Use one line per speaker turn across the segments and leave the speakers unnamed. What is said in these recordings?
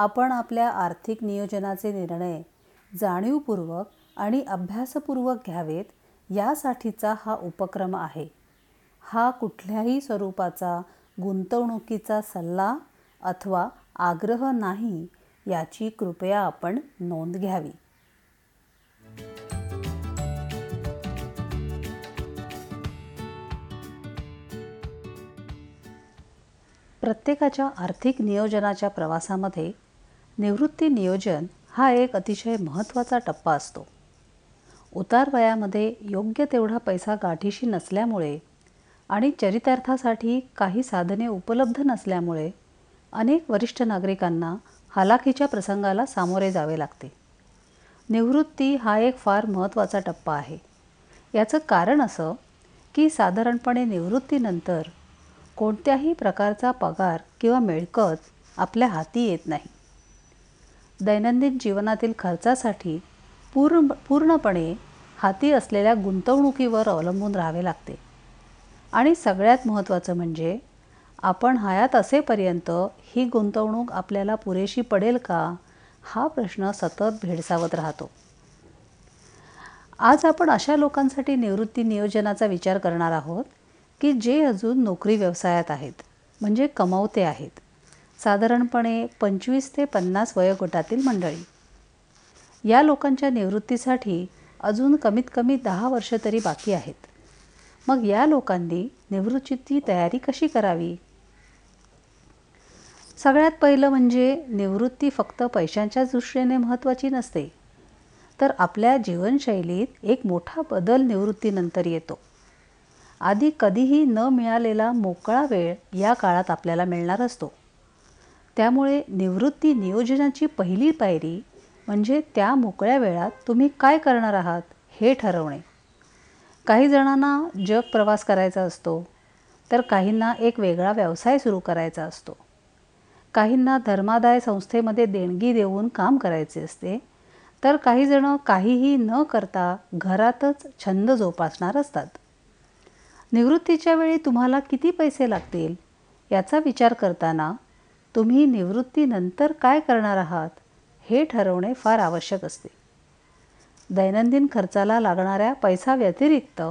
आपण आपल्या आर्थिक नियोजनाचे निर्णय जाणीवपूर्वक आणि अभ्यासपूर्वक घ्यावेत यासाठीचा हा उपक्रम आहे. हा कुठल्याही स्वरूपाचा गुंतवणुकीचा सल्ला अथवा आग्रह नाही याची कृपया आपण नोंद घ्यावी. प्रत्येकाच्या आर्थिक नियोजनाच्या प्रवासामध्ये निवृत्ती नियोजन हा एक अतिशय महत्त्वाचा टप्पा असतो. उतार वयामध्ये योग्य तेवढा पैसा गाठीशी नसल्यामुळे आणि चरितार्थासाठी काही साधने उपलब्ध नसल्यामुळे अनेक वरिष्ठ नागरिकांना हालाखीच्या प्रसंगाला सामोरे जावे लागते. निवृत्ती हा एक फार महत्त्वाचा टप्पा आहे. याचं कारण असं की साधारणपणे निवृत्तीनंतर कोणत्याही प्रकारचा पगार किंवा मिळकत आपल्या हाती येत नाही. दैनंदिन जीवनातील खर्चासाठी पूर्ण पूर्णपणे हाती असलेल्या गुंतवणुकीवर अवलंबून राहावे लागते. आणि सगळ्यात महत्त्वाचं म्हणजे आपण हयात असेपर्यंत ही गुंतवणूक आपल्याला पुरेशी पडेल का हा प्रश्न सतत भेडसावत राहतो. आज आपण अशा लोकांसाठी निवृत्ती नियोजनाचा विचार करणार आहोत की जे अजून नोकरी व्यवसायात आहेत म्हणजे कमावते आहेत. साधारणपणे पंचवीस ते पन्नास वयोगटातील मंडळी. या लोकांच्या निवृत्तीसाठी अजून कमीत कमी दहा वर्ष तरी बाकी आहेत. मग या लोकांनी निवृत्तीची तयारी कशी करावी? सगळ्यात पहिलं म्हणजे निवृत्ती फक्त पैशांच्या दृष्टीने महत्त्वाची नसते. तर आपल्या जीवनशैलीत एक मोठा बदल निवृत्तीनंतर येतो. आधी कधीही न मिळालेला मोकळा वेळ या काळात आपल्याला मिळणार असतो. त्यामुळे निवृत्ती नियोजनाची पहिली पायरी म्हणजे त्या मोकळ्या वेळात तुम्ही काय करणार आहात हे ठरवणे. काही जणांना जग प्रवास करायचा असतो तर काहींना एक वेगळा व्यवसाय सुरू करायचा असतो. काहींना धर्मादाय संस्थेमध्ये देणगी देऊन काम करायचे असते तर काहीजणं काहीही न करता घरातच छंद जोपासणार असतात. निवृत्तीच्या वेळी तुम्हाला किती पैसे लागतील याचा विचार करताना तुम्ही निवृत्तीनंतर काय करणार आहात हे ठरवणे फार आवश्यक असते. दैनंदिन खर्चाला लागणाऱ्या पैसा व्यतिरिक्त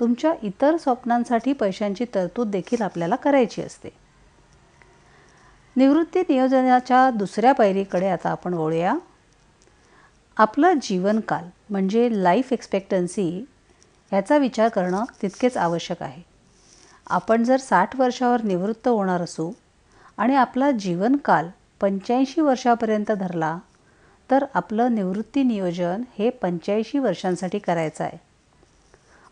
तुमच्या इतर स्वप्नांसाठी पैशांची तरतूद देखील आपल्याला करायची असते. निवृत्ती नियोजनाच्या दुसऱ्या पायरीकडे आता आपण वळूया. आपलं जीवनकाल म्हणजे लाईफ एक्सपेक्टन्सी ह्याचा विचार करणं तितकेच आवश्यक आहे. आपण जर साठ वर्षावर निवृत्त होणार असू आणि आपला जीवनकाल पंच्याऐंशी वर्षापर्यंत धरला तर आपलं निवृत्ती नियोजन हे पंच्याऐंशी वर्षांसाठी करायचं आहे.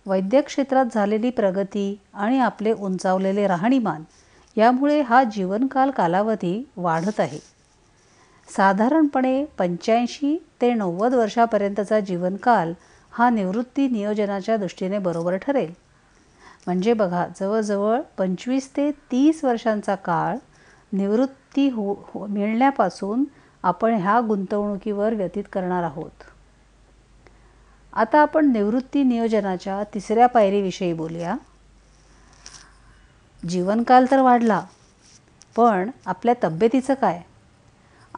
वैद्यक क्षेत्रात झालेली प्रगती आणि आपले उंचावलेले राहणीमान यामुळे हा जीवनकाल कालावधी वाढत आहे. साधारणपणे पंच्याऐंशी ते नव्वद वर्षापर्यंतचा जीवनकाल हा निवृत्ती नियोजनाच्या दृष्टीने बरोबर ठरेल. म्हणजे बघा जवळजवळ पंचवीस ते तीस वर्षांचा काळ निवृत्ती हो हो मिळण्यापासून आपण ह्या गुंतवणुकीवर व्यतीत करणार आहोत. आता आपण निवृत्ती नियोजनाच्या तिसऱ्या पायरीविषयी बोलूया. जीवनकाल तर वाढला पण आपल्या तब्येतीचं काय?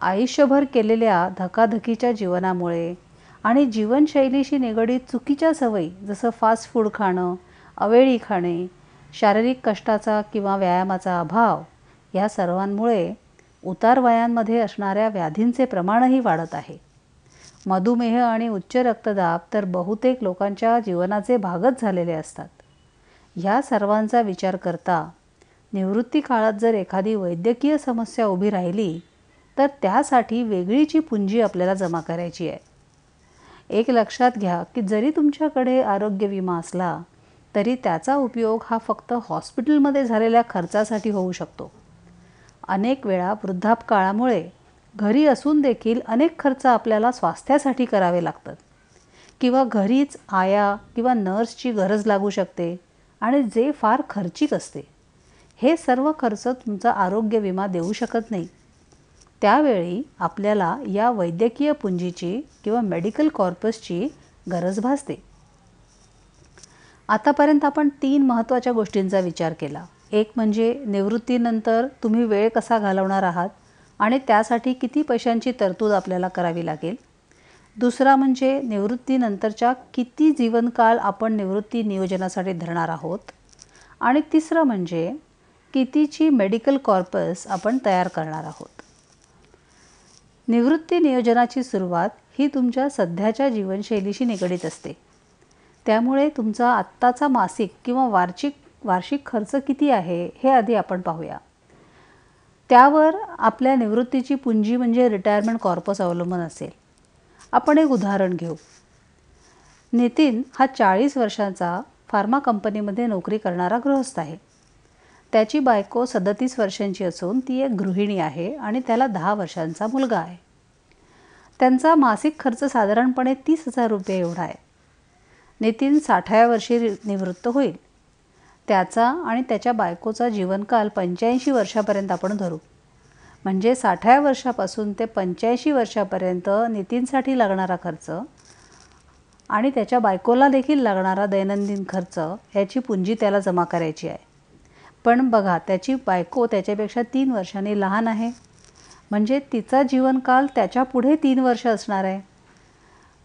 आयुष्यभर केलेल्या धकाधकीच्या जीवनामुळे आणि जीवनशैलीशी निगडीत चुकीच्या सवयी जसं फास्ट फूड खाणं अवेळी खाणे शारीरिक कष्टाचा किंवा व्यायामाचा अभाव या सर्वांमुळे उतार वयांमध्ये असणाऱ्या व्याधींचे प्रमाणही वाढत आहे. मधुमेह आणि उच्च रक्तदाब तर बहुतेक लोकांच्या जीवनाचे भागच झालेले असतात. ह्या सर्वांचा विचार करता निवृत्ती काळात जर एखादी वैद्यकीय समस्या उभी राहिली तर त्यासाठी वेगळीची पुंजी आपल्याला जमा करायची आहे. एक लक्षात घ्या की जरी तुमच्याकडे आरोग्य विमा असला तरी त्याचा उपयोग हा फक्त हॉस्पिटलमध्ये झालेल्या खर्चासाठी होऊ शकतो. अनेक वेळा वृद्धापकाळामुळे घरी असून देखील अनेक खर्च आपल्याला स्वास्थ्यासाठी करावे लागतात. किंवा घरीच आया किंवा नर्सची गरज लागू शकते आणि जे फार खर्चिक असते. हे सर्व खर्च तुमचा आरोग्य विमा देऊ शकत नाही. त्यावेळी आपल्याला या वैद्यकीय पुंजीची किंवा मेडिकल कॉर्पसची गरज भासते. आतापर्यंत आपण तीन महत्त्वाच्या गोष्टींचा विचार केला. एक म्हणजे निवृत्तीनंतर तुम्ही वेळ कसा घालवणार आहात आणि त्यासाठी किती पैशांची तरतूद आपल्याला करावी लागेल? दुसरा म्हणजे निवृत्तीनंतरच्या किती जीवनकाळ आपण निवृत्ती नियोजनासाठी धरणार आहोत? आणि तिसरं म्हणजे कितीची मेडिकल कॉर्पस आपण तयार करणार आहोत? निवृत्ती नियोजनाची सुरुवात ही तुमच्या सध्याच्या जीवनशैलीशी निगडीत असते. त्यामुळे तुमचा आत्ताचा मासिक किंवा वार्षिक वार्षिक खर्च किती आहे हे आधी आपण पाहूया. त्यावर आपल्या निवृत्तीची पुंजी म्हणजे रिटायरमेंट कॉर्पस अवलंबून असेल. आपण एक उदाहरण घेऊ. नितीन हा चाळीस वर्षांचा फार्मा कंपनीमध्ये नोकरी करणारा गृहस्थ आहे. त्याची बायको सदतीस वर्षांची असून ती एक गृहिणी आहे आणि त्याला दहा वर्षांचा मुलगा आहे. त्यांचा मासिक खर्च साधारणपणे तीस हजार रुपये एवढा आहे. नितीन साठाव्या वर्षी निवृत्त होईल. त्याचा आणि त्याच्या बायकोचा जीवनकाल पंच्याऐंशी वर्षापर्यंत आपण धरू. म्हणजे साठाव्या वर्षापासून ते पंच्याऐंशी वर्षापर्यंत नितीनसाठी लागणारा खर्च आणि त्याच्या बायकोला देखील लागणारा दैनंदिन खर्च याची पुंजी त्याला जमा करायची आहे. पण बघा त्याची बायको त्याच्यापेक्षा तीन वर्षांनी लहान आहे. म्हणजे तिचा जीवनकाल त्याच्या पुढे तीन वर्ष असणार आहे.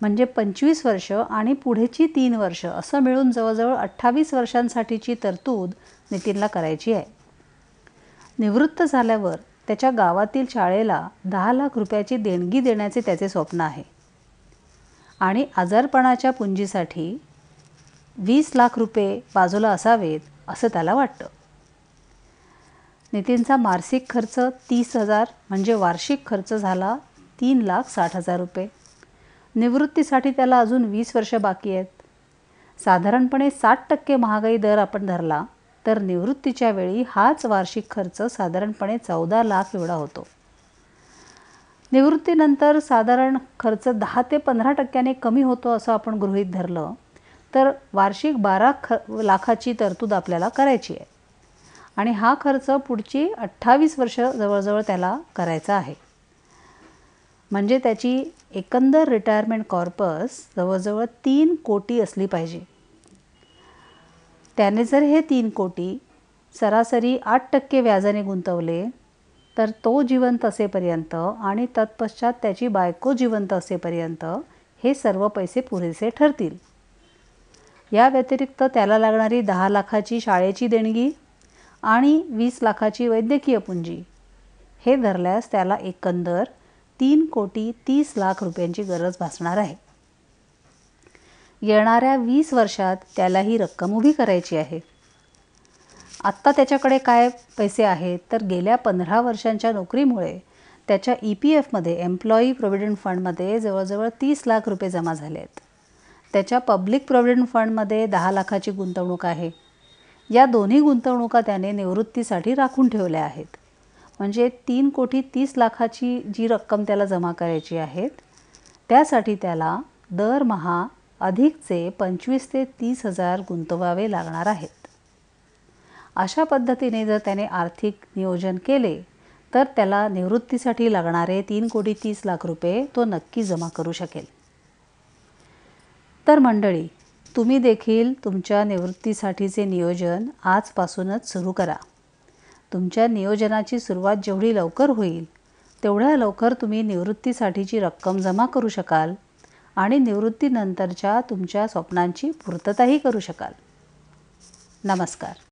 म्हणजे पंचवीस वर्ष आणि पुढेची तीन वर्ष असं मिळून जवळजवळ अठ्ठावीस वर्षांसाठीची तरतूद नितीनला करायची आहे. निवृत्त झाल्यावर त्याच्या गावातील शाळेला दहा लाख रुपयाची देणगी देण्याचे त्याचे स्वप्न आहे. आणि आजारपणाच्या पुंजीसाठी वीस लाख रुपये बाजूला असावेत असं त्याला वाटतं. नितीनचा मासिक खर्च तीस हजार म्हणजे वार्षिक खर्च झाला तीन लाख साठ हजार रुपये. निवृत्तीसाठी त्याला अजून वीस वर्ष बाकी आहेत. साधारणपणे साठ टक्के महागाई दर आपण धरला तर निवृत्तीच्या वेळी हाच वार्षिक खर्च साधारणपणे चौदा लाख एवढा होतो. निवृत्तीनंतर साधारण खर्च दहा ते पंधरा टक्क्याने कमी होतो असं आपण गृहीत धरलं तर वार्षिक बारा ख लाखाची तरतूद आपल्याला करायची आहे. आणि हा खर्च पुढची अठ्ठावीस वर्ष जवळजवळ त्याला करायचा आहे. म्हणजे त्याची एकंदर रिटायरमेंट कॉर्पस जवळजवळ तीन कोटी असली पाहिजे. त्याने जर हे तीन कोटी सरासरी आठ टक्के व्याजाने गुंतवले तर तो जिवंत असेपर्यंत आणि तत्पश्चात त्याची बायको जिवंत असेपर्यंत हे सर्व पैसे पुरेसे ठरतील. या व्यतिरिक्त त्याला लागणारी दहा लाखाची शाळेची देणगी आणि वीस लाखाची वैद्यकीय पुंजी हे धरल्यास त्याला एकंदर तीन कोटी तीस लाख रुपयांची गरज भासणार आहे. येणाऱ्या वीस वर्षात त्याला ही रक्कम उभी करायची आहे. आत्ता त्याच्याकडे काय पैसे आहेत तर गेल्या पंधरा वर्षांच्या नोकरीमुळे त्याच्या ई पी एफमध्ये एम्प्लॉई प्रोव्हिडंट फंडमध्ये जवळजवळ तीस लाख रुपये जमा झाले आहेत त्याच्या पब्लिक प्रॉव्हिडंट फंडमध्ये दहा लाखाची गुंतवणूक आहे. या दोन्ही गुंतवणुका त्याने निवृत्तीसाठी राखून ठेवल्या आहेत. म्हणजे तीन कोटी तीस लाखाची जी रक्कम त्याला जमा करायची आहे त्यासाठी त्याला दरमहा अधिकचे पंचवीस ते तीस हजार गुंतवावे लागणार आहेत. अशा पद्धतीने जर त्याने आर्थिक नियोजन केले तर त्याला निवृत्तीसाठी लागणारे तीन कोटी तीस लाख रुपये तो नक्की जमा करू शकेल. तर मंडळी तुम्ही देखील तुमच्या निवृत्तीसाठीचे नियोजन आजपासूनच सुरू करा. तुमच्या नियोजनाची सुरुवात जेवढी लवकर होईल तेवढ्या लवकर तुम्ही निवृत्तीसाठीची रक्कम जमा करू शकाल आणि निवृत्तीनंतरच्या तुमच्या स्वप्नांची पूर्तताही करू शकाल. नमस्कार.